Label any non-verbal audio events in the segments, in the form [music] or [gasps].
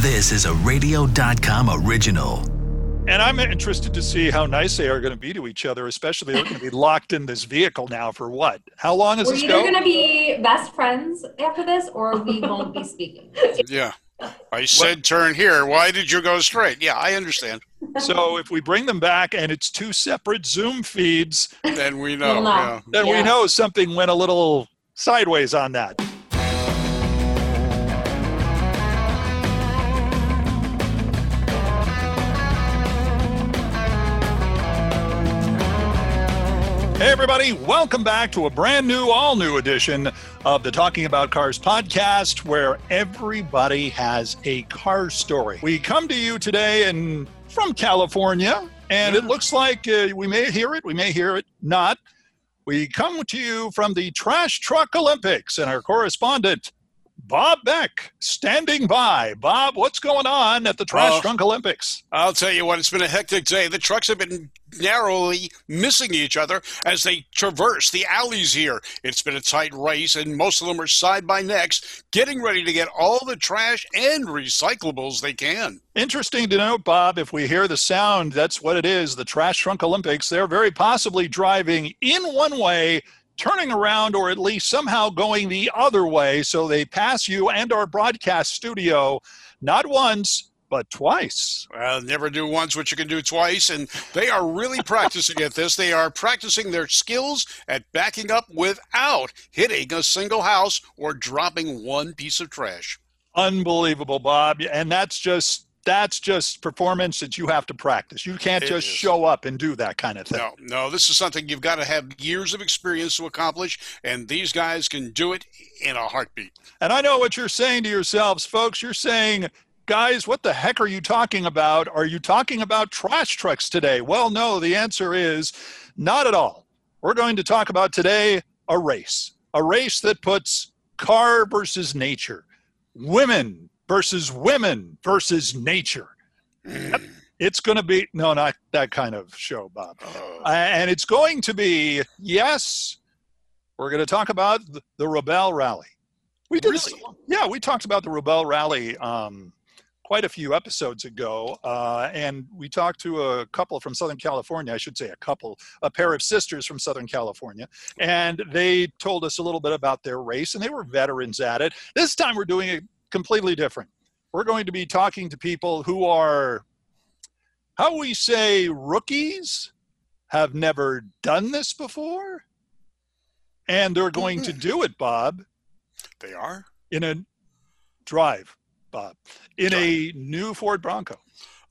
This is a radio.com original. And I'm interested to see how nice they are going to be to each other, especially they're going to be [laughs] locked in this vehicle now for what? How long is We're this either going to be best friends after this, or we won't be speaking. [laughs] Yeah. I said turn here. Why did you go straight? Yeah, I understand. So if we bring them back and it's two separate Zoom feeds, Then we know. We'll know. Yeah. then we know something went a little sideways on that. Everybody, welcome back to a brand new, all new edition of the Talking About Cars podcast, where everybody has a car story. We come to you today and from California, and it looks like uh, we may hear it, we may hear it not. We come to you from the Trash Truck Olympics, and our correspondent, Bob Beck, standing by. Bob, what's going on at the Trash. Truck Olympics? I'll tell you what, it's been a hectic day. The trucks have been narrowly missing each other as they traverse the alleys here. It's been a tight race, and most of them are side by necks, getting ready to get all the trash and recyclables they can. Interesting to note, Bob, if we hear the sound, that's what it is the Trash Trunk Olympics. They're very possibly driving in one way, turning around, or at least somehow going the other way. So they pass you and our broadcast studio not once, but twice. Well, never do once what you can do twice, and they are really [laughs] practicing at this. They are practicing their skills at backing up without hitting a single house or dropping one piece of trash. Unbelievable, Bob. And that's just. That's just performance that you have to practice. You can't It just is. show up and do that kind of thing. No, no, this is something you've got to have years of experience to accomplish, and these guys can do it in a heartbeat. And I know what you're saying to yourselves, folks. You're saying, guys, what the heck are you talking about? Are you talking about trash trucks today? Well, no, the answer is not at all. We're going to talk about today a race, a race that puts car versus nature, women versus women versus nature. Yep. It's going to be, no, not that kind of show, Bob. Uh, Uh, and it's going to be yes we're going to talk about the, the Rebelle Rally we did Really? yeah we talked about the Rebelle Rally um, quite a few episodes ago uh, and we talked to a couple from southern california i should say a couple a pair of sisters from southern california and they told us a little bit about their race and they were veterans at it this time we're doing it completely different. We're going to be talking to people who are how we say rookies have never done this before and they're going to do it bob. They are? in a drive bob. In a new ford bronco.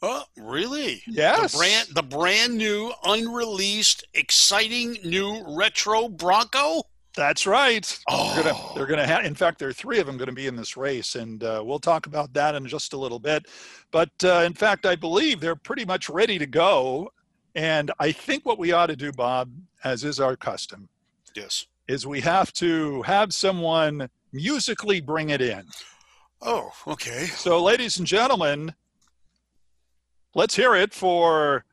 Oh, really? yes. The brand, the brand new, unreleased, exciting new retro Bronco. That's right Oh, they're gonna, they're gonna have in fact there are three of them going to be in this race and uh, we'll talk about that in just a little bit but uh, in fact i believe they're pretty much ready to go and i think what we ought to do bob as is our custom yes. is we have to have someone musically bring it in. Oh, okay. So, ladies and gentlemen, let's hear it for,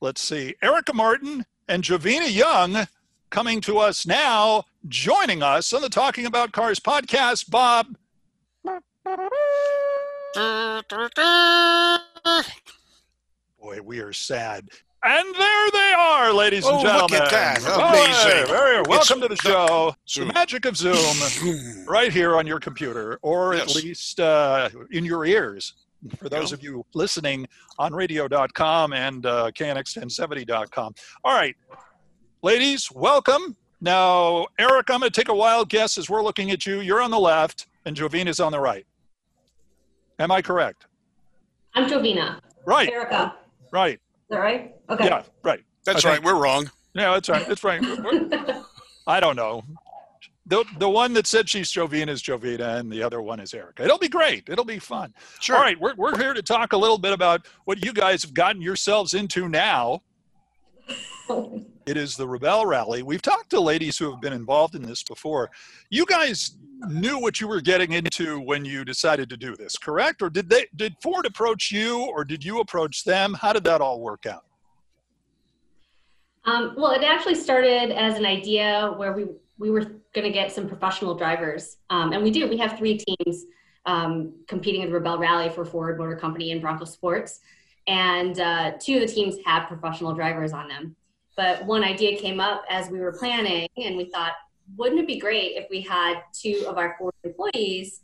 let's see, Erica Martin and Jovina Young coming to us now, joining us on the Talking About Cars podcast. Bob, boy, we are sad. And there they are, ladies and Oh, look gentlemen. at that. Amazing. very- welcome to the show. Zoom. The magic of Zoom. [laughs] right here on your computer, or at least uh, in your ears. For those Yeah. of you listening on radio.com and uh, KNX1070.com. All right, ladies, welcome. Now, Eric, I'm going to take a wild guess as we're looking at you. You're on the left, and Jovina's on the right. Am I correct? I'm Jovina. Right, Erica. right. Is that right? Okay. Yeah, right. That's Okay. right. We're wrong. Yeah, that's right. That's right. [laughs] I don't know. The, the one that said she's Jovina is Jovina, and the other one is Erica. It'll be great. It'll be fun. Sure. All right, we're, we're here to talk a little bit about what you guys have gotten yourselves into now. It is the Rebelle Rally. We've talked to ladies who have been involved in this before. You guys knew what you were getting into when you decided to do this, correct? Or did they did Ford approach you or did you approach them? How did that all work out? Um, well, it actually started as an idea where we we were going to get some professional drivers, um, and we do. We have three teams. um, competing in the Rebelle Rally for Ford Motor Company and Bronco Sports. And uh, two of the teams had professional drivers on them. But one idea came up as we were planning, and we thought, wouldn't it be great if we had two of our Ford employees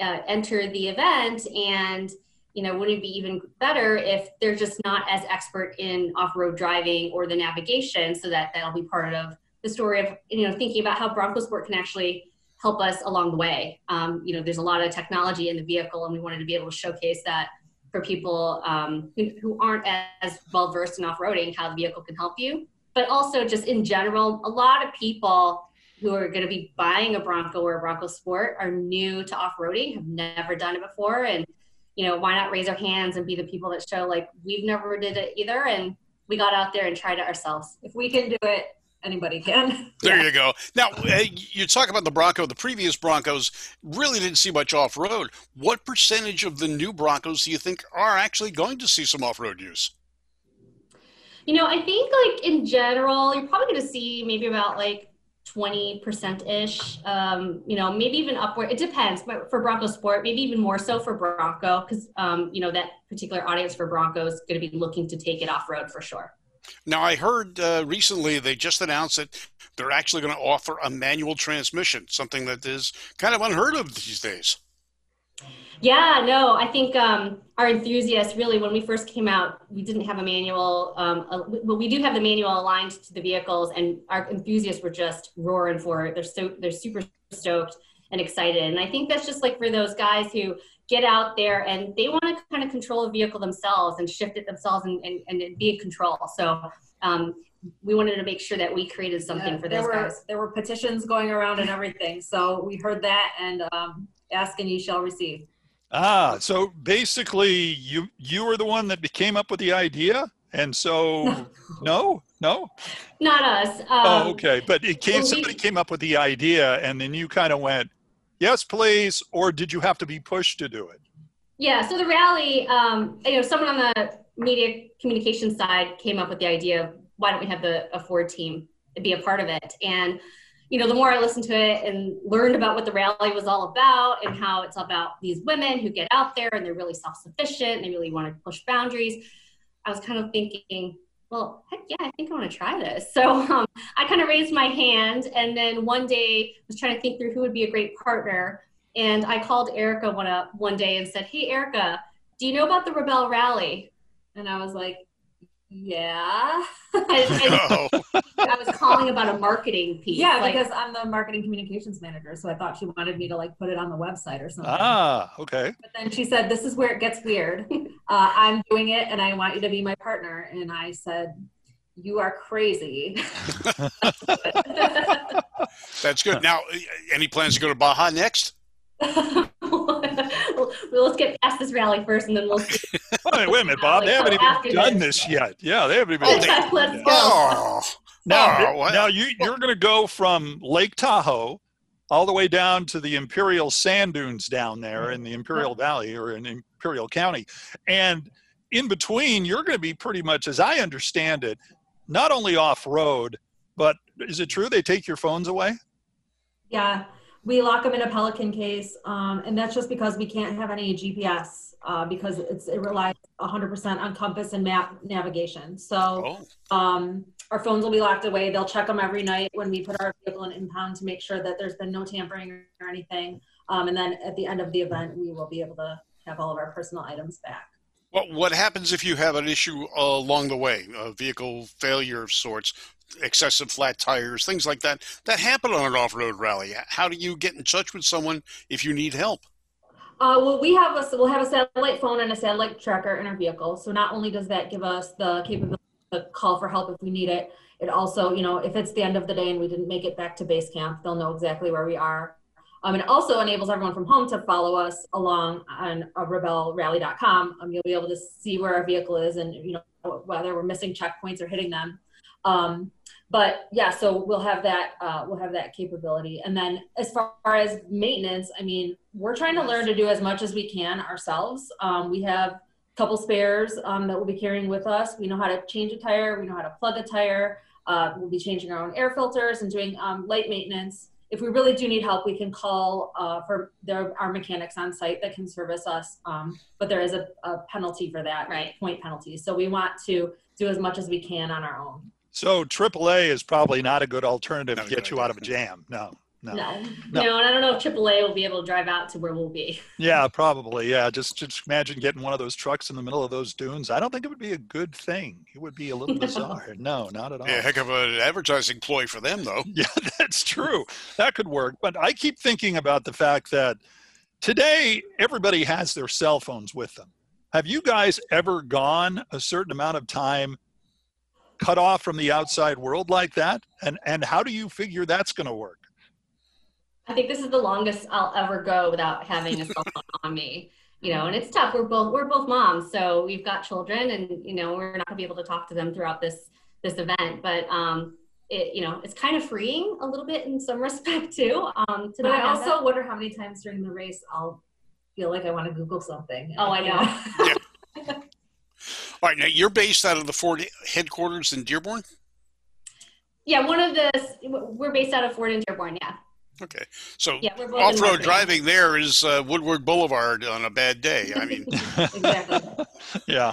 uh, enter the event and you know wouldn't it be even better if they're just not as expert in off-road driving or the navigation so that that'll be part of the story of you know thinking about how bronco sport can actually help us along the way um, you know there's a lot of technology in the vehicle and we wanted to be able to showcase that for people um, who, who aren't as well versed in off-roading how the vehicle can help you but also just in general a lot of people who are going to be buying a Bronco or a Bronco Sport are new to off-roading, have never done it before, and you know why not raise our hands and be the people that show like we've never did it either, and we got out there and tried it ourselves. If we can do it, anybody can. [laughs] There yeah. you go. Now, uh, you talk about the Bronco. The previous Broncos really didn't see much off road. What percentage of the new Broncos do you think are actually going to see some off road use? You know, I think like in general, you're probably going to see maybe about like 20% ish, um, you know, maybe even upward. It depends. But for Bronco Sport, maybe even more so for Bronco, because, um, you know, that particular audience for Bronco is going to be looking to take it off road for sure. Now, I heard uh, recently they just announced that they're actually going to offer a manual transmission, something that is kind of unheard of these days. Yeah, no, I think um, our enthusiasts really, when we first came out, we didn't have a manual. Um, uh, well, we do have the manual aligned to the vehicles, and our enthusiasts were just roaring for it. They're so they're super stoked and excited, and I think that's just like for those guys who get out there and they want to kind of control a vehicle themselves and shift it themselves and, and, and be in control. So um, we wanted to make sure that we created something yeah, for those there were, guys. There were petitions going around and everything, so we heard that and um, ask and you shall receive. Ah, so basically, you you were the one that came up with the idea, and so [laughs] no, no, not us. Oh, um, oh, okay, but it came. Somebody we, came up with the idea, and then you kind of went, "Yes, please," or did you have to be pushed to do it? Yeah. So the rally, um, you know, someone on the media communication side came up with the idea of why don't we have the a Ford team be a part of it, and you know, the more I listened to it and learned about what the rally was all about and how it's about these women who get out there and they're really self-sufficient and they really want to push boundaries, I was kind of thinking, well, heck yeah, I think I want to try this. So um, I kind of raised my hand, and then one day was trying to think through who would be a great partner, and I called Erica one up one day and said, "Hey, Erica, do you know about the Rebelle Rally?" And I was like, yeah. [laughs] [laughs] I, I, I, was calling about a marketing piece. Yeah, like, because I'm the marketing communications manager. So I thought she wanted me to like put it on the website or something. Ah, okay. But then she said, This is where it gets weird. [laughs] Uh, I'm doing it and I want you to be my partner. And I said, You are crazy. That's good. Now, any plans to go to Baja next? [laughs] well, let's get past this rally first, and then we'll see. [laughs] wait, wait a minute, Bob. They haven't even done this. this yet. Yeah, they haven't even. Oh, they, [laughs] let's go. Oh, now, oh, now you you're going to go from Lake Tahoe all the way down to the Imperial Sand Dunes down there in the Imperial Valley or in Imperial County, and in between, you're going to be pretty much, as I understand it, not only off road, but is it true they take your phones away? Yeah, we lock them in a Pelican case, um, and that's just because we can't have any GPS uh, because it's it relies 100% on compass and map navigation. So oh. um, our phones will be locked away. They'll check them every night when we put our vehicle in impound to make sure that there's been no tampering or anything. Um, and then at the end of the event, we will be able to have all of our personal items back. Well, what happens if you have an issue along the way, a vehicle failure of sorts? Excessive flat tires, things like that, that happen on an off-road rally. How do you get in touch with someone if you need help? Uh, well, we have a we'll have a satellite phone and a satellite tracker in our vehicle. So not only does that give us the capability to call for help if we need it, it also, you know, if it's the end of the day and we didn't make it back to base camp, they'll know exactly where we are. Um, it also enables everyone from home to follow us along on uh, rebellerally.com. Um, you'll be able to see where our vehicle is and you know whether we're missing checkpoints or hitting them. Um, but yeah, so we'll have that uh, we'll have that capability. And then as far as maintenance, I mean, we're trying to learn to do as much as we can ourselves. Um, we have a couple spares um, that we'll be carrying with us. We know how to change a tire. We know how to plug a tire. Uh, we'll be changing our own air filters and doing um, light maintenance. if we really do need help, we can call uh, for there are mechanics on site that can service us. Um, but there is a, a penalty for that, Right. Point penalty. So we want to do as much as we can on our own. So AAA is probably not a good alternative No, to get good you out of a jam. No, no. No. No. No. and I don't know if AAA will be able to drive out to where we'll be. [laughs] Yeah, probably. Yeah, just just imagine getting one of those trucks in the middle of those dunes. I don't think it would be a good thing. It would be a little [laughs] bizarre. No, not at all. Yeah, heck of an advertising ploy for them, though. [laughs] Yeah, that's true. That could work. But I keep thinking about the fact that today everybody has their cell phones with them. Have you guys ever gone a certain amount of time cut off from the outside world like that? And and how do you figure that's going to work? I think this is the longest I'll ever go without having a cell phone [laughs] on me. You know, and it's tough. We're both we're both moms, so we've got children, and you know we're not gonna be able to talk to them throughout this this event. But um, it you know it's kind of freeing a little bit in some [laughs] respect too. Um, to But I have also wonder how many times during the race I'll feel like I want to Google something. Oh, I know. [laughs] All right, now you're based out of the Ford headquarters in Dearborn. yeah, one of the we're based out of Ford in Dearborn. Yeah, Okay, so yeah, we're both in off-road driving there is uh, Woodward Boulevard on a bad day. I mean, [laughs] exactly. [laughs] yeah.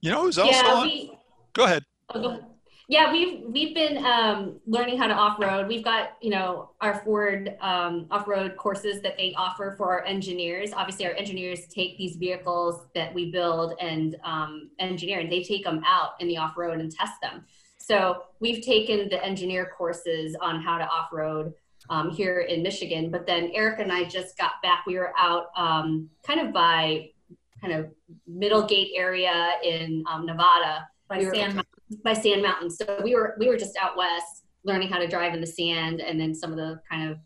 You know who's also Yeah, on? we Go ahead. Oh, go ahead. Yeah, we've we've been um, learning how to off road. We've got you know our Ford um, off road courses that they offer for our engineers. Obviously, our engineers take these vehicles that we build and um, engineer, and they take them out in the off road and test them. So we've taken the engineer courses on how to off road um, here in Michigan. But then Eric and I just got back. We were out um, kind of by kind of Middlegate area in um, Nevada By We were- Sand by Sand Mountain. So we were we were just out west learning how to drive in the sand and then some of the kind of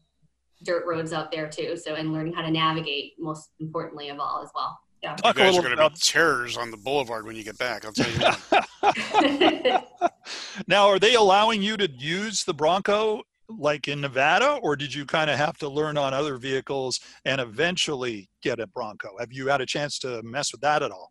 dirt roads out there too. So and learning how to navigate most importantly of all as well. you Talk a guys are going about to be terrors on the boulevard when you get back. I'll tell you [laughs] now, are they allowing you to use the Bronco like in Nevada, or did you kind of have to learn on other vehicles and eventually get a Bronco? Have you had a chance to mess with that at all?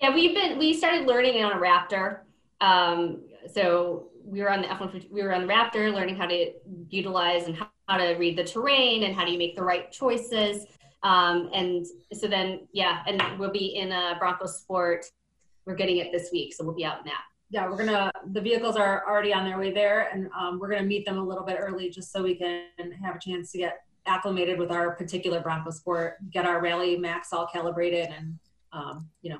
Yeah, we've been we started learning on a Raptor. Um, so we were on the F150, we were on the Raptor learning how to utilize and how, how to read the terrain and how do you make the right choices. Um, and so then, yeah, and we'll be in a Bronco Sport. We're getting it this week, so we'll be out in that. yeah, we're gonna, the vehicles are already on their way there and um, we're gonna meet them a little bit early just so we can have a chance to get acclimated with our particular Bronco Sport, get our Rally Max all calibrated and, um, you know,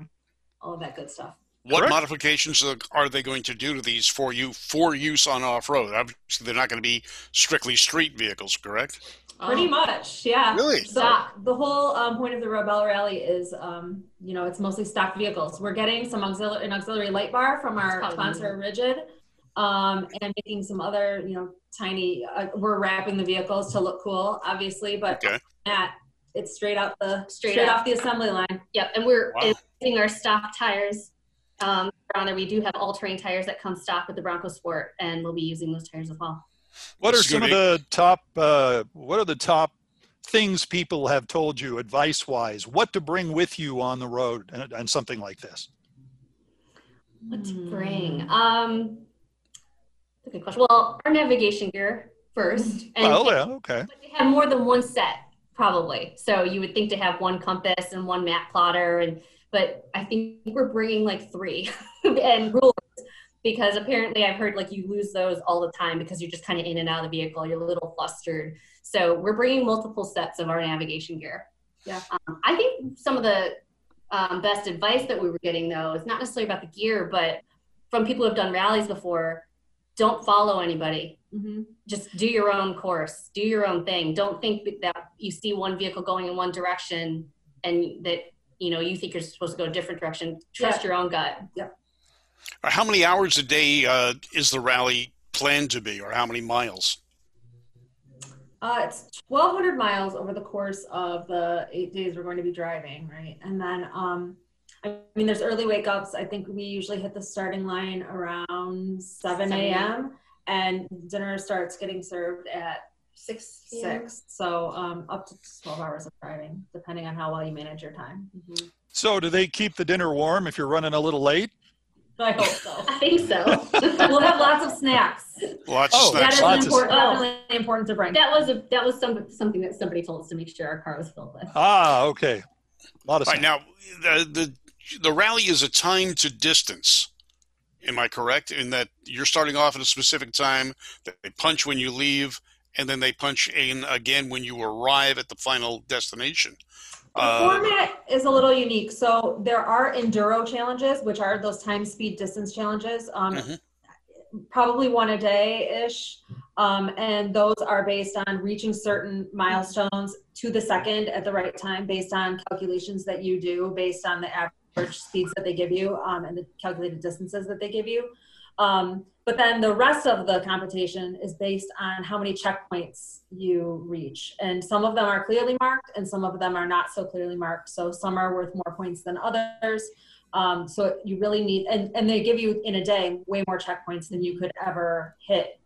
all of that good stuff. What Correct. modifications are- are they going to do to these for you for use on off road? Obviously, they're not going to be strictly street vehicles, correct? Pretty Um, much, yeah. Really? So the whole um, point of the Rebelle Rally is, um, you know, it's mostly stock vehicles. We're getting some auxiliary, an auxiliary light bar from our sponsor Rigid, um, and making some other, you know, tiny. Uh, we're wrapping the vehicles to look cool, obviously, but Okay. that it's straight out the Straight straight, up. off the assembly line. Yep, and we're Wow. using our stock tires. Um, around there, we do have all-terrain tires that come stock with the Bronco Sport, and we'll be using those tires as well. What are This some of the top? Uh, what are the top things people have told you, advice-wise, what to bring with you on the road and, and something like this? What to Hmm. bring? Um, that's a good question. Well, our navigation gear first, and Well, yeah, okay. but they have more than one set probably. So you would think to have one compass and one map plotter, and but I think we're bringing like three [laughs] and rulers because apparently I've heard like you lose those all the time because you're just kind of in and out of the vehicle. You're a little flustered. So we're bringing multiple sets of our navigation gear. Yeah. Um, I think some of the um, best advice that we were getting though is not necessarily about the gear, but from people who have done rallies before. Don't follow anybody Mm-hmm. just do your own course do your own thing don't think that you see one vehicle going in one direction and that you know you think you're supposed to go a different direction trust Yeah. your own gut Or How many hours a day uh, is the rally planned to be, or how many miles? Uh, it's 1,200 miles over the course of the eight days we're going to be driving, right? And then, um, I mean, there's early wake ups. I think we usually hit the starting line around 7 7 a.m. and dinner starts getting served at six six. So um, up to 12 hours of driving, depending on how well you manage your time. So, do they keep the dinner warm if you're running a little late? [laughs] I hope so. i think so [laughs] we'll have lots of snacks. Lots Oh, of That snacks. is Lots of important, stuff. definitely important to bring. That was a that was some something that somebody told us to make sure our car was filled with. Ah, okay. A lot of Right snacks. now, the the the rally is a time to distance. Am I correct in that you're starting off at a specific time? They punch when you leave, and then they punch in again when you arrive at the final destination. The Uh, format is a little unique. So there are enduro challenges, which are those time, speed, distance challenges. Um, Mhm. Probably one a day ish. Um, and those are based on reaching certain milestones to the second at the right time based on calculations that you do, based on the average speeds that they give you um, and the calculated distances that they give you. Um, but then the rest of the computation is based on how many checkpoints you reach. And some of them are clearly marked and some of them are not so clearly marked. So some are worth more points than others. Um, so you really need, and, and they give you in a day way more checkpoints than you could ever hit.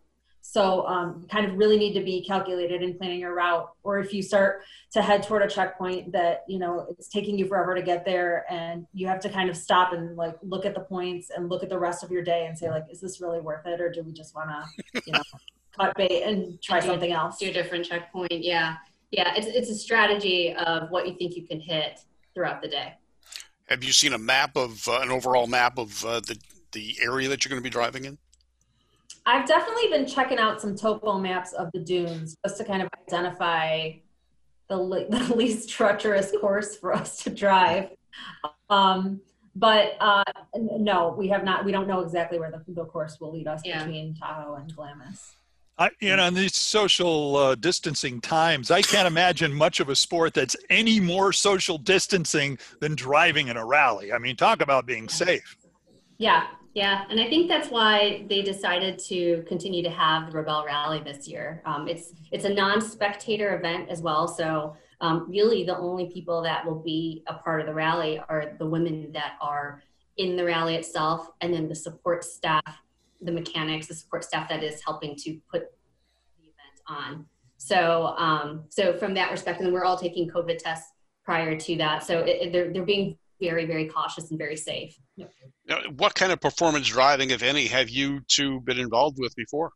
So um, kind of really need to be calculated in planning your route. Or if you start to head toward a checkpoint that, you know, it's taking you forever to get there and you have to kind of stop and like look at the points and look at the rest of your day and say like, is this really worth it? Or do we just want to, you know, [laughs] cut bait and try Do- something else? Do a different checkpoint. Yeah, yeah. It's it's a strategy of what you think you can hit throughout the day. have you seen a map of uh, an overall map of uh, the the area that you're going to be driving in? I've definitely been checking out some topo maps of the dunes just to kind of identify the, le- [laughs] the least treacherous course for us to drive. Um, but uh, no, we have not. We don't know exactly where the, the course will lead us Yeah. between Tahoe and Glamis. I, you know, in these social uh, distancing times, I can't imagine much of a sport that's any more social distancing than driving in a rally. I mean, talk about being safe. Yeah, Yeah, and I think that's why they decided to continue to have the Rebelle Rally this year. Um, it's it's a non-spectator event as well, so um, really the only people that will be a part of the rally are the women that are in the rally itself, and then the support staff, the mechanics, the support staff that is helping to put the event on. So um, so from that perspective, and we're all taking COVID tests prior to that, so it, it- they're they're being very very cautious and very safe. Now, what kind of performance driving, if any, have you two been involved with before?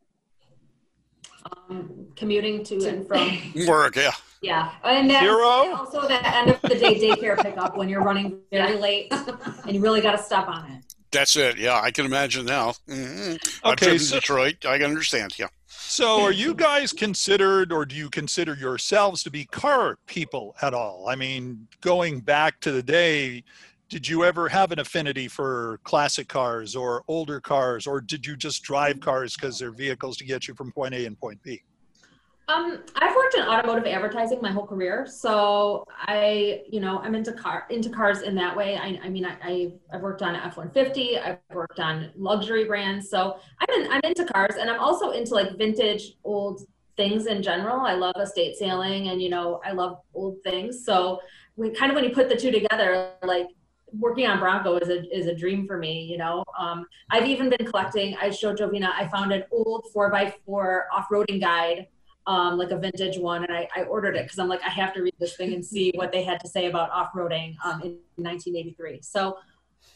um, commuting to and from. [laughs] Work, yeah. Yeah. And that, Zero? also the end of the day daycare pickup when you're running very late and you really got to step on it. That's it. Yeah, I can imagine now. hmm I've Okay, so- Detroit. I can understand. Yeah. So, are you guys considered, or do you consider yourselves to be car people at all? I mean, going back to the day, did you ever have an affinity for classic cars or older cars, or did you just drive cars because they're vehicles to get you from point A and point B? Um, I've worked in automotive advertising my whole career, so I, you know, I'm into car into cars in that way. I, I mean, I, I I've worked on F-150, I've worked on luxury brands, so I'm in, I'm into cars, and I'm also into like vintage old things in general. I love estate sailing, and you know, I love old things. So we kind of when you put the two together, like working on Bronco is a is a dream for me. You know, um, I've even been collecting. I showed Jovina. I found an old four x four off roading guide um, like a vintage one, and I, I ordered it because I'm like, I have to read this thing and see what they had to say about off roading um, in 1983. So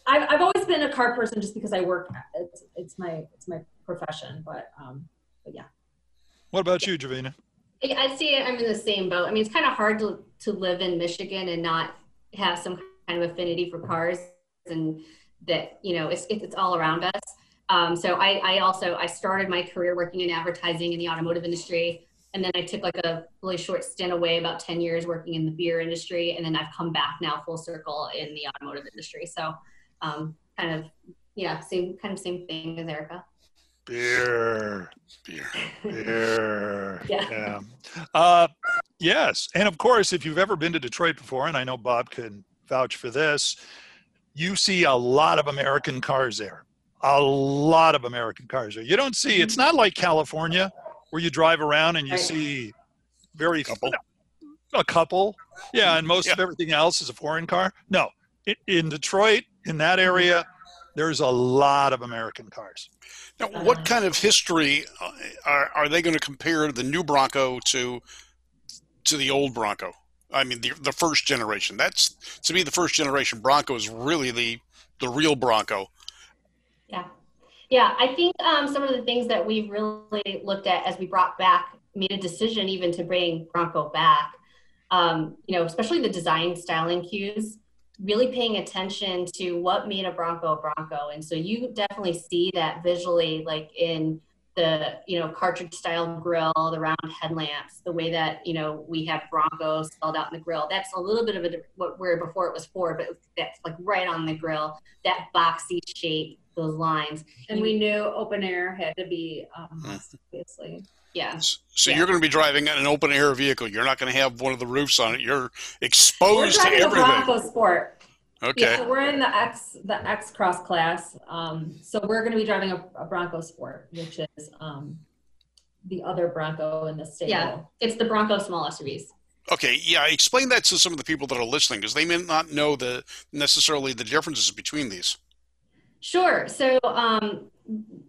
I've, I've always been a car person just because I work. It's, it's my it's my profession, but um, but yeah. What about you, Javina? I I see it. I'm in the same boat. I mean, it's kind of hard to, to live in Michigan and not have some kind of affinity for cars and that, you know, it's, it's all around us. Um, so I, I also, I started my career working in advertising in the automotive industry. And then I took like a really short stint away, about 10 years working in the beer industry. And then I've come back now full circle in the automotive industry. So um, kind of, yeah, same kind of same thing as Erica. Beer, Beer. beer. [laughs] Yeah. Uh, yes, and of course, if you've ever been to Detroit before, and I know Bob can vouch for this, you see a lot of American cars there. A lot of American cars there. You don't see. It's not like California where you drive around and you see very Couple. a couple. Yeah, and most of everything else is a foreign car. No, in, in Detroit, in that area, there's a lot of American cars. Now, what kind of history uh, are, are they going to compare the new Bronco to to the old Bronco? I mean, the, the first generation. That's to me, the first generation Bronco is really the the real Bronco. Yeah. Yeah, I think um, some of the things that we've really looked at as we brought back, made a decision even to bring Bronco back. Um, you know, especially the design styling cues, really paying attention to what made a Bronco a Bronco. And so you definitely see that visually, like in the you know cartridge style grill, the round headlamps, the way that you know we have Bronco spelled out in the grill. That's a little bit of a what where before it was Ford, but that's like right on the grill. That boxy shape, those lines, And we knew open air had to be, um, Hmm. obviously. yeah. So Yeah. you're going to be driving an open air vehicle. You're not going to have one of the roofs on it. You're We're exposed to driving a everything. Bronco Sport. Okay. Yeah, so we're in the X, the X Cross class. Um, so we're gonna be driving a, a Bronco Sport, which is, um, the other Bronco in the state. Yeah. It's the Bronco small SUVs. Okay. Yeah. Explain that to some of the people that are listening because they may not know the necessarily the differences between these. Sure. So um,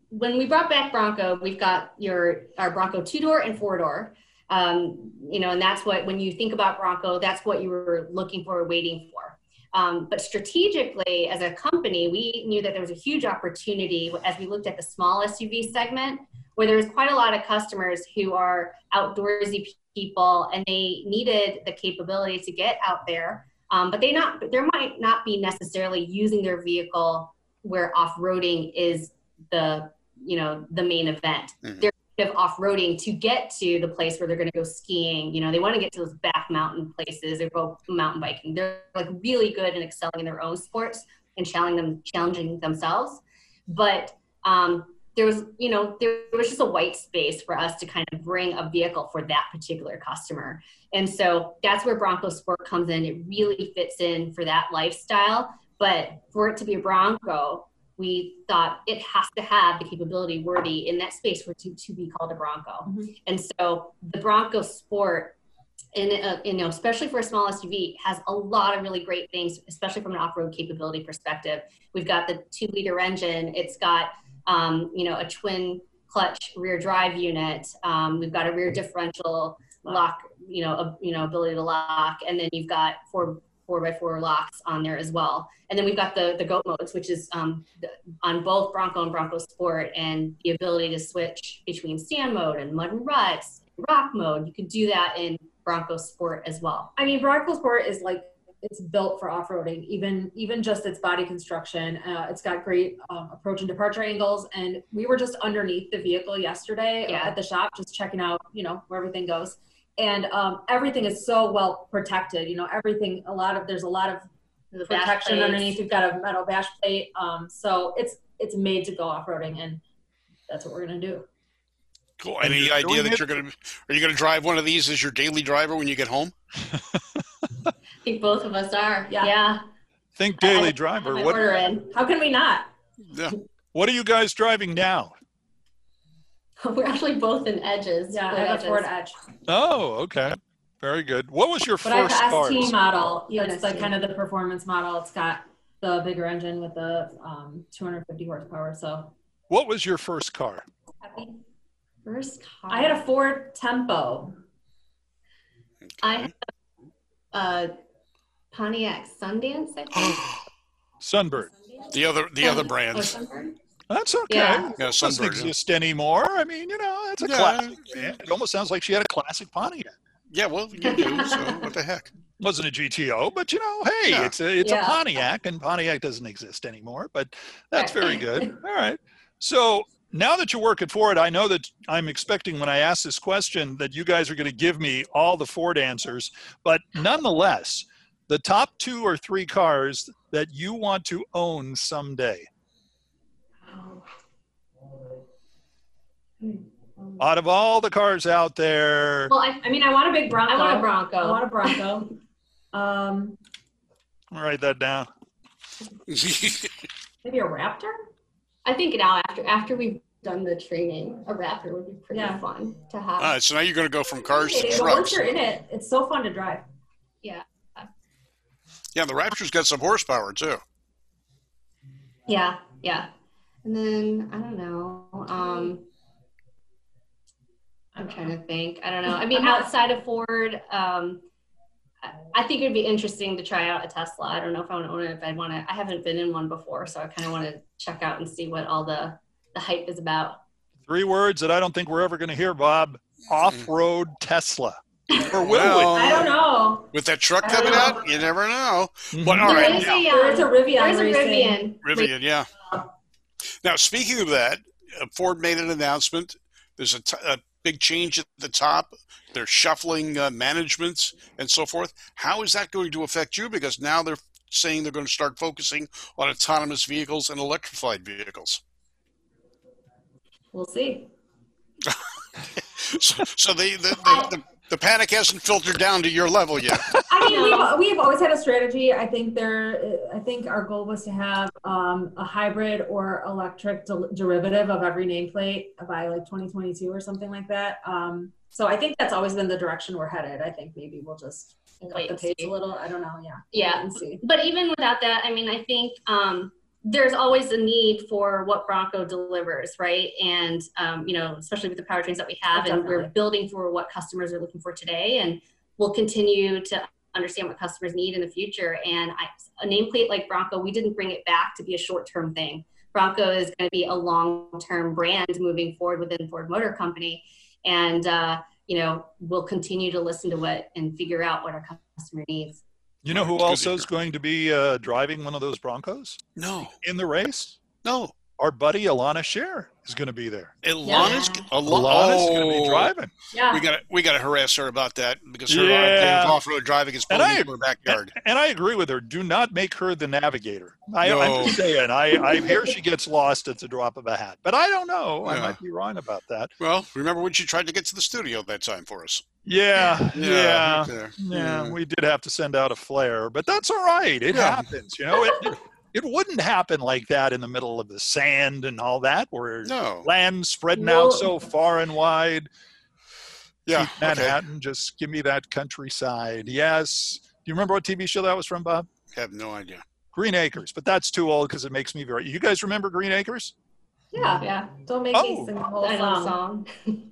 when we brought back Bronco, we've got your our Bronco two door and four door. Um, you know, and that's what when you think about Bronco, that's what you were looking for, waiting for. Um, but strategically, as a company, we knew that there was a huge opportunity as we looked at the small SUV segment, where there was quite a lot of customers who are outdoorsy people and they needed the capability to get out there, um, but they not there might not be necessarily using their vehicle where off-roading is the you know the main event Mhm. Of off-roading to get to the place where they're going to go skiing. You know they want to get to those back mountain places. Or go mountain biking. They're like really good and excelling in their own sports and challenging them challenging themselves. But um, there was you know there was just a white space for us to kind of bring a vehicle for that particular customer. And so that's where bronco sport comes in. It really fits in for that lifestyle. But for it to be a Bronco, we thought it has to have the capability worthy in that space for to, to be called a Bronco. Mhm. And so the Bronco Sport, and uh, you know, especially for a small SUV, has a lot of really great things, especially from an off-road capability perspective. We've got the two-liter engine. It's got um, you know a twin clutch rear drive unit. Um, we've got a rear differential lock, you know, a, you know, ability to lock, and then you've got four four by four locks on there as well. And then we've got the the goat modes, which is um, the, on both Bronco and Bronco Sport, and the ability to switch between sand mode and mud and ruts, rock mode. You could do that in Bronco Sport as well. I mean, Bronco Sport is like it's built for off-roading. Even even just its body construction, uh, it's got great um, approach and departure angles. And we were just underneath the vehicle yesterday uh, at the shop, just checking out, you know, where everything goes. And um, everything is so well protected. You know, everything. A lot of there's a lot of The protection underneath. We've got a metal bash plate. Um, so it's it's made to go off-roading, and that's what we're gonna do. Cool. Any you're idea that it- you're going to are you going to drive one of these as your daily driver when you get home? [laughs] I think both of us are. Yeah. Yeah. Think I- I daily driver. my What order in. How can we not? Yeah. what are you guys driving now? [laughs] We're actually both in edges. Yeah, I Ford have a. Ford Edge. Oh, okay. Very good. What was your But I first have car? the ST model. You have That's like kind of the performance model. It's got the bigger engine with the um, 250 horsepower. So What was your first car? First car. I had a Ford Tempo. I had a uh, Pontiac Sundance, I think. [gasps] Sunbird. The other the other Oh, brands. Sunbird? That's okay. Yeah. It Yeah, doesn't Sunbird. exist anymore. I mean, you know, it's a Yeah. classic. man. It almost sounds like she had a classic Pontiac. Yeah, well, you do. So what the heck? Wasn't a GTO, but you know, hey, Yeah. it's a it's Yeah. a Pontiac, and Pontiac doesn't exist anymore. But that's Right. very good. [laughs] All right. So now that you're working for it, I know that I'm expecting when I ask this question that you guys are going to give me all the Ford answers. But nonetheless, the top two or three cars that you want to own someday. Out of all the cars out there, Well, I, I mean, I want a big Bronco. I want a Bronco. I want a Bronco. [laughs] um, write that down. [laughs] maybe a Raptor. I think now after after we've done the training, a Raptor would be pretty Yeah. fun to have. right, so now you're going to go from cars to But once trucks. you're in it, it's so fun to drive. Yeah, Yeah, the Raptor's got some horsepower too. Yeah, yeah. And then I don't know. Um, I'm trying to think. I don't know. I mean, [laughs] outside of Ford, um, I- I think it'd be interesting to try out a Tesla. I don't know if I want to own it. If I want to, I haven't been in one before, so I kind of want to check out and see what all the the hype is about. Three words that I don't think we're ever going to hear, Bob. Off-road Tesla. Or will Well, I don't know. With that truck coming know. out, you never know. we? But all There right, is now, a, There's a Rivian there's a. Rivian. Rivian, yeah. Now, speaking of that, uh, Ford made an announcement. There's a, t- a big change at the top. They're shuffling uh, managements and so forth. How is that going to affect you? Because now they're saying they're going to start focusing on autonomous vehicles and electrified vehicles. We'll see. [laughs] So, so the, the, the, the, the panic hasn't filtered down to your level yet. [laughs] I mean, we've, we've always had a strategy. I think there, I think our goal was to have um, a hybrid or electric del- derivative of every nameplate by like 2022 or something like that. Um, so I think that's always been the direction we're headed. I think maybe we'll just pick up Wait the and pace see. a little. I don't know. Yeah. Yeah, And see. but even without that, I mean, I think um, there's always a need for what Bronco delivers, right? And um, you know, especially with the powertrains that we have, and we're building for what customers are looking for today, and we'll continue to understand what customers need in the future. And I, a nameplate like Bronco, we didn't bring it back to be a short-term thing. Bronco is going to be a long-term brand moving forward within Ford Motor Company, and uh, you know, we'll continue to listen to what and figure out what our customer needs. You know who also is going to be uh, driving one of those Broncos No, in the race? no. Our buddy Alana Share is going to be there. Ilana's, Al- Alana's going to oh, be driving. Yeah. We got to we got to harass her about that because her Yeah. off road driving is And pulling I- into her backyard. And I agree with her. Do not make her the navigator. I, No. I'm just saying. I, I hear she gets lost at the drop of a hat, but I don't know. I might be wrong about that. Well, remember when she tried to get to the studio that time for us? Yeah, yeah, right there. yeah. Mm. We did have to send out a flare, but that's all right. It Yeah. happens. You know, it, it, it wouldn't happen like that in the middle of the sand and all that, where No. land spreading Well- out so far and wide. Yeah. Keep Okay. Manhattan, just give me that countryside. Yes. Do you remember what TV show that was from, Bob? I Have no idea. Green Acres, but that's too old because it makes me very. You guys remember Green Acres? Yeah. Yeah, Don't make Oh. me sing the whole I know the song. song.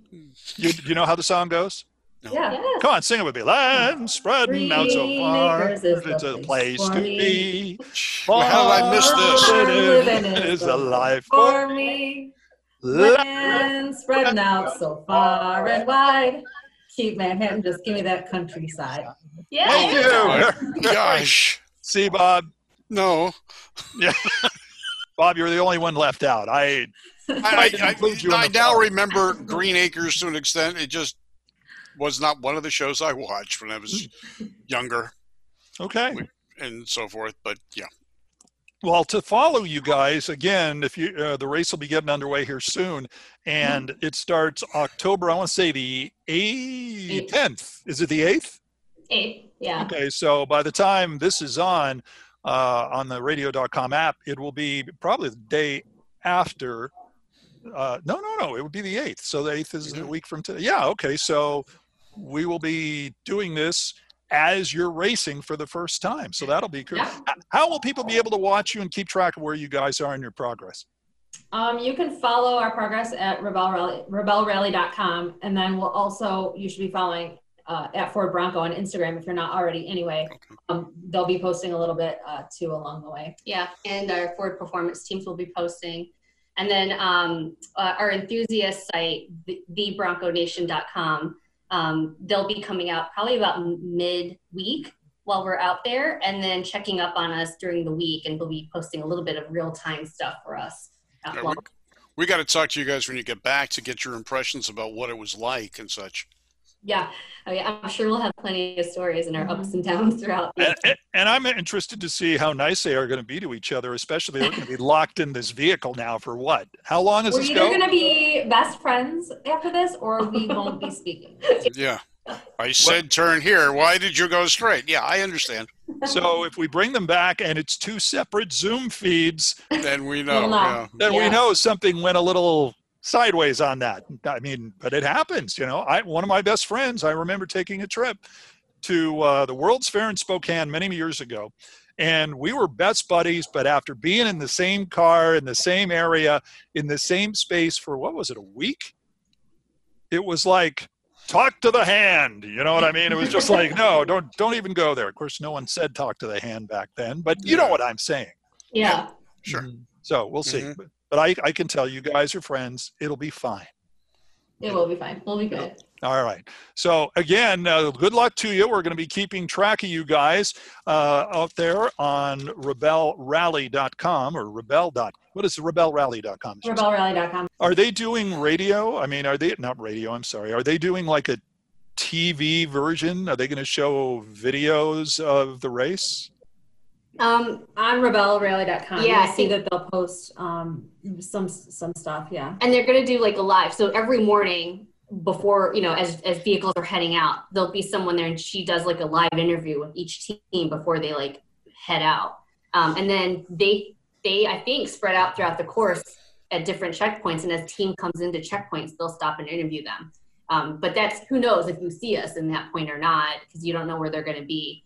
You, you know how the song goes? No. Yeah. Yes. Come on, sing it with me. Land spreading out so far. Acres It's a place place to me. be. Well, how did I miss this? Far Living living is is a life For for me, Land. land spreading out so far and wide. Keep Manhattan, just give me that countryside. Yeah. Thank you. Gosh. See, Bob. No. Yeah. [laughs] Bob, you're the only one left out. I I, I, include you in I, I now remember Green Acres to an extent. It just was not one of the shows I watched when I was [laughs] younger okay. and so forth. But yeah. Well, to follow you guys again, if you uh, the race will be getting underway here soon, and it starts October. I want to say the eighth, Eighth. tenth. Is it the eighth? Eighth. Yeah. Okay, so by the time this is on uh, on the radio.com app, it will be probably the day after. Uh, no, no, no. It would be the eighth. So the eighth is a Mhm. week from today. Yeah. Okay. So we will be doing this as you're racing for the first time. So that'll be cool. Yeah. How will people be able to watch you and keep track of where you guys are in your progress? Um, you can follow our progress at Rebelle Rally, rebellerally.com. And then we'll also, you should be following uh, at Ford Bronco on Instagram if you're not already anyway. Um, they'll be posting a little bit uh, too along the way. Yeah, and our Ford performance teams will be posting. And then um, uh, our enthusiast site, the, thebronconation.com, um, they'll be coming out probably about mid-week while we're out there, and then checking up on us during the week, and we'll be posting a little bit of real-time stuff for us. Yeah, we, we got to talk to you guys when you get back to get your impressions about what it was like and such. Yeah, I mean, I'm sure we'll have plenty of stories in our mm-hmm. ups and downs throughout. The And, and- and I'm interested to see how nice they are going to be to each other, especially they're going to be locked in this vehicle now for what? How long is We're this either go? going to be best friends after this or we won't be speaking. [laughs] Yeah. I said turn here. Why did you go straight? Yeah, I understand. So if we bring them back and it's two separate Zoom feeds, Then we know. Well, no. yeah. then we know something went a little sideways on that. I mean, but it happens, you know. I one of my best friends, I remember taking a trip to uh, the World's Fair in Spokane many years ago, and we were best buddies. But after being in the same car in the same area in the same space for what was it a week? It was like talk to the hand. You know what I mean? It was just like no, don't don't even go there. Of course, no one said talk to the hand back then, but you know what I'm saying. yeah, Sure. So we'll see. Mhm. But I, I can tell you guys are friends. It'll be fine. It will be fine. We'll be good. All right. So again, uh, good luck to you. We're going to be keeping track of you guys uh, out there on rebellerally.com or rebel. What is rebellerally.com? RebelleRally.com. Are they doing radio? I mean, are they not radio? I'm sorry. Are they doing like a TV version? Are they going to show videos of the race? Um, On RebelleRally.com. Yeah, I see that they'll post um, some some stuff. Yeah. and they're going to do like a live. So every morning before, you know, as, as vehicles are heading out, there'll be someone there and she does like a live interview with each team before they like head out. Um, and then they, they, I think spread out throughout the course at different checkpoints. And as team comes into checkpoints, they'll stop and interview them. Um, but that's, who knows if you see us in that point or not, because you don't know where they're going to be.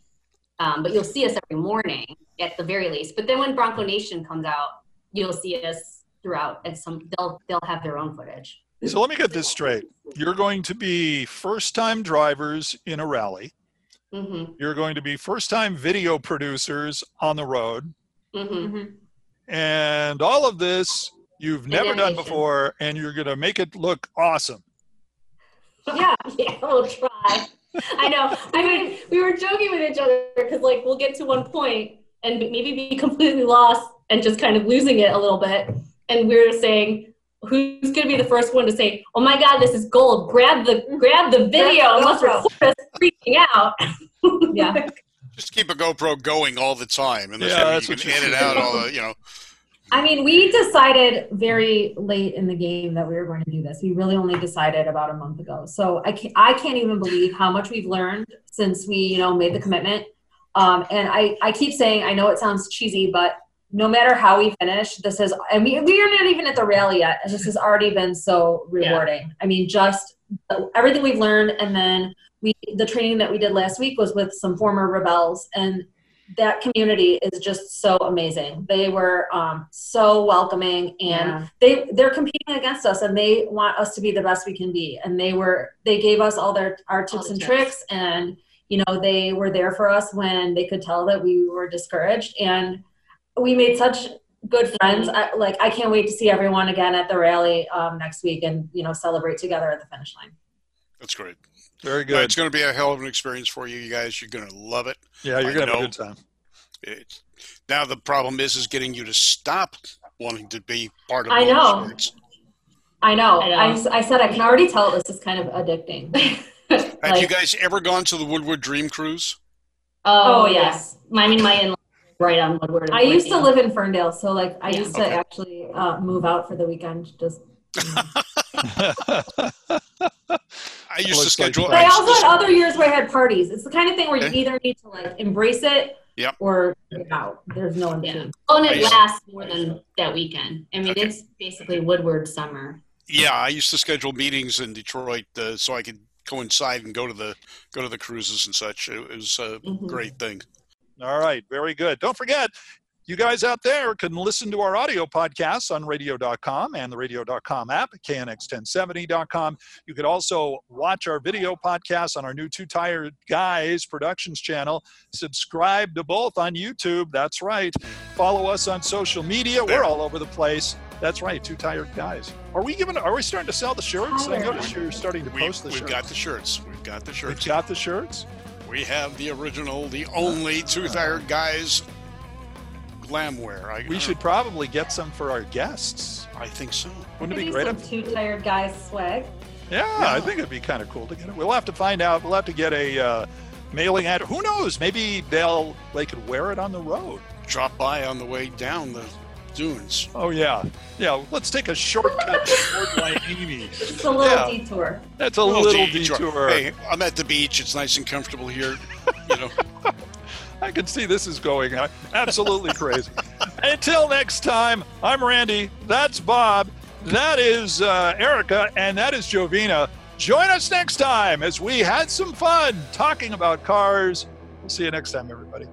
Um, but you'll see us every morning at the very least. But then when Bronco Nation comes out, you'll see us throughout and some they'll they'll have their own footage. So let me get this straight. You're going to be first time drivers in a rally. Mm-hmm. You're going to be first time video producers on the road. Mm-hmm. Mm-hmm. And all of this you've never done before, and you're going to make it look awesome. [laughs] Yeah. [laughs] Yeah, we'll try. I know. I mean, we were joking with each other because like we'll get to one point and maybe be completely lost and just kind of losing it a little bit, and we we're saying. Who's going to be the first one to say, "Oh my God, this is gold! Grab the grab the video and let's record us freaking out." Yeah. Just keep a GoPro going all the time, and Yeah, that's you what can you edit should out do. all the, you know. I mean, we decided very late in the game that we were going to do this. We really only decided about a month ago. So I can't, I can't even believe how much we've learned since we, you know, made the commitment. Um, and I, I keep saying, I know it sounds cheesy, but no matter how we finish, this is, and we, we are not even at the rally yet. And this has already been so rewarding. I mean, just everything we've learned. And then we, the training that we did last week was with some former rebels and that community is just so amazing. They were um, so welcoming and Yeah. they they're competing against us and they want us to be the best we can be. And they were they gave us all their our tips the and tips. tricks and you know they were there for us when they could tell that we were discouraged and we made such good friends. I, like I can't wait to see everyone again at the rally um, next week and you know celebrate together at the finish line. That's great. Very No, good. it's going to be a hell of an experience for you, you guys. You're going to love it. Yeah, you're going to have a good time. It, now the problem is, is getting you to stop wanting to be part of I know. motorsports. I know. I know. I, s- I said I can already tell this is kind of addicting. [laughs] Have you guys ever gone to the Woodward Dream Cruise? Oh, Oh, yes. I mean, my in right on Woodward. I used to live in Ferndale, so like I Yeah. used to Okay. actually uh, move out for the weekend. Just [laughs] [laughs] I used to Looks like- schedule. I also had other years where I had parties. It's the kind of thing where you Okay. either need to like embrace it Yep. or get out. There's no in Yeah. Oh, and it used- lasts more than that weekend. I mean, Okay. it's basically Woodward summer. Yeah, I used to schedule meetings in Detroit uh, so I could coincide and go to the go to the cruises and such. It was a Mhm. great thing. All right, very good. Don't forget, you guys out there can listen to our audio podcasts on radio.com and the radio.com app, knx1070.com. You could also watch our video podcasts on our new Two Tired Guys Productions channel. Subscribe to both on YouTube. That's right. Follow us on social media. We're all over the place. That's right, Two Tired Guys. Are we giving? Are we starting to sell the shirts? I noticed you're starting to We, post the we've shirts. got the shirts. We've got the shirts. We've got the shirts. We have the original, the only two tired guys glamware. I, We should probably get some for our guests. I think so. Wouldn't it be great? some if- two tired guys swag. Yeah, I think it'd be kind of cool to get it. We'll have to find out. We'll have to get a uh, mailing ad. Who knows? Maybe they'll they could wear it on the road. Drop by on the way down the dunes. Oh yeah, yeah. Let's take a shortcut [laughs] toward Miami. It's a little Yeah. detour. That's a little, detour. Hey, I'm at the beach. It's nice and comfortable here. You know. [laughs] I can see this is going absolutely crazy. [laughs] Until next time, I'm Randy. That's Bob. That is uh, Erica, and that is Jovina. Join us next time as we had some fun talking about cars. We'll see you next time, everybody.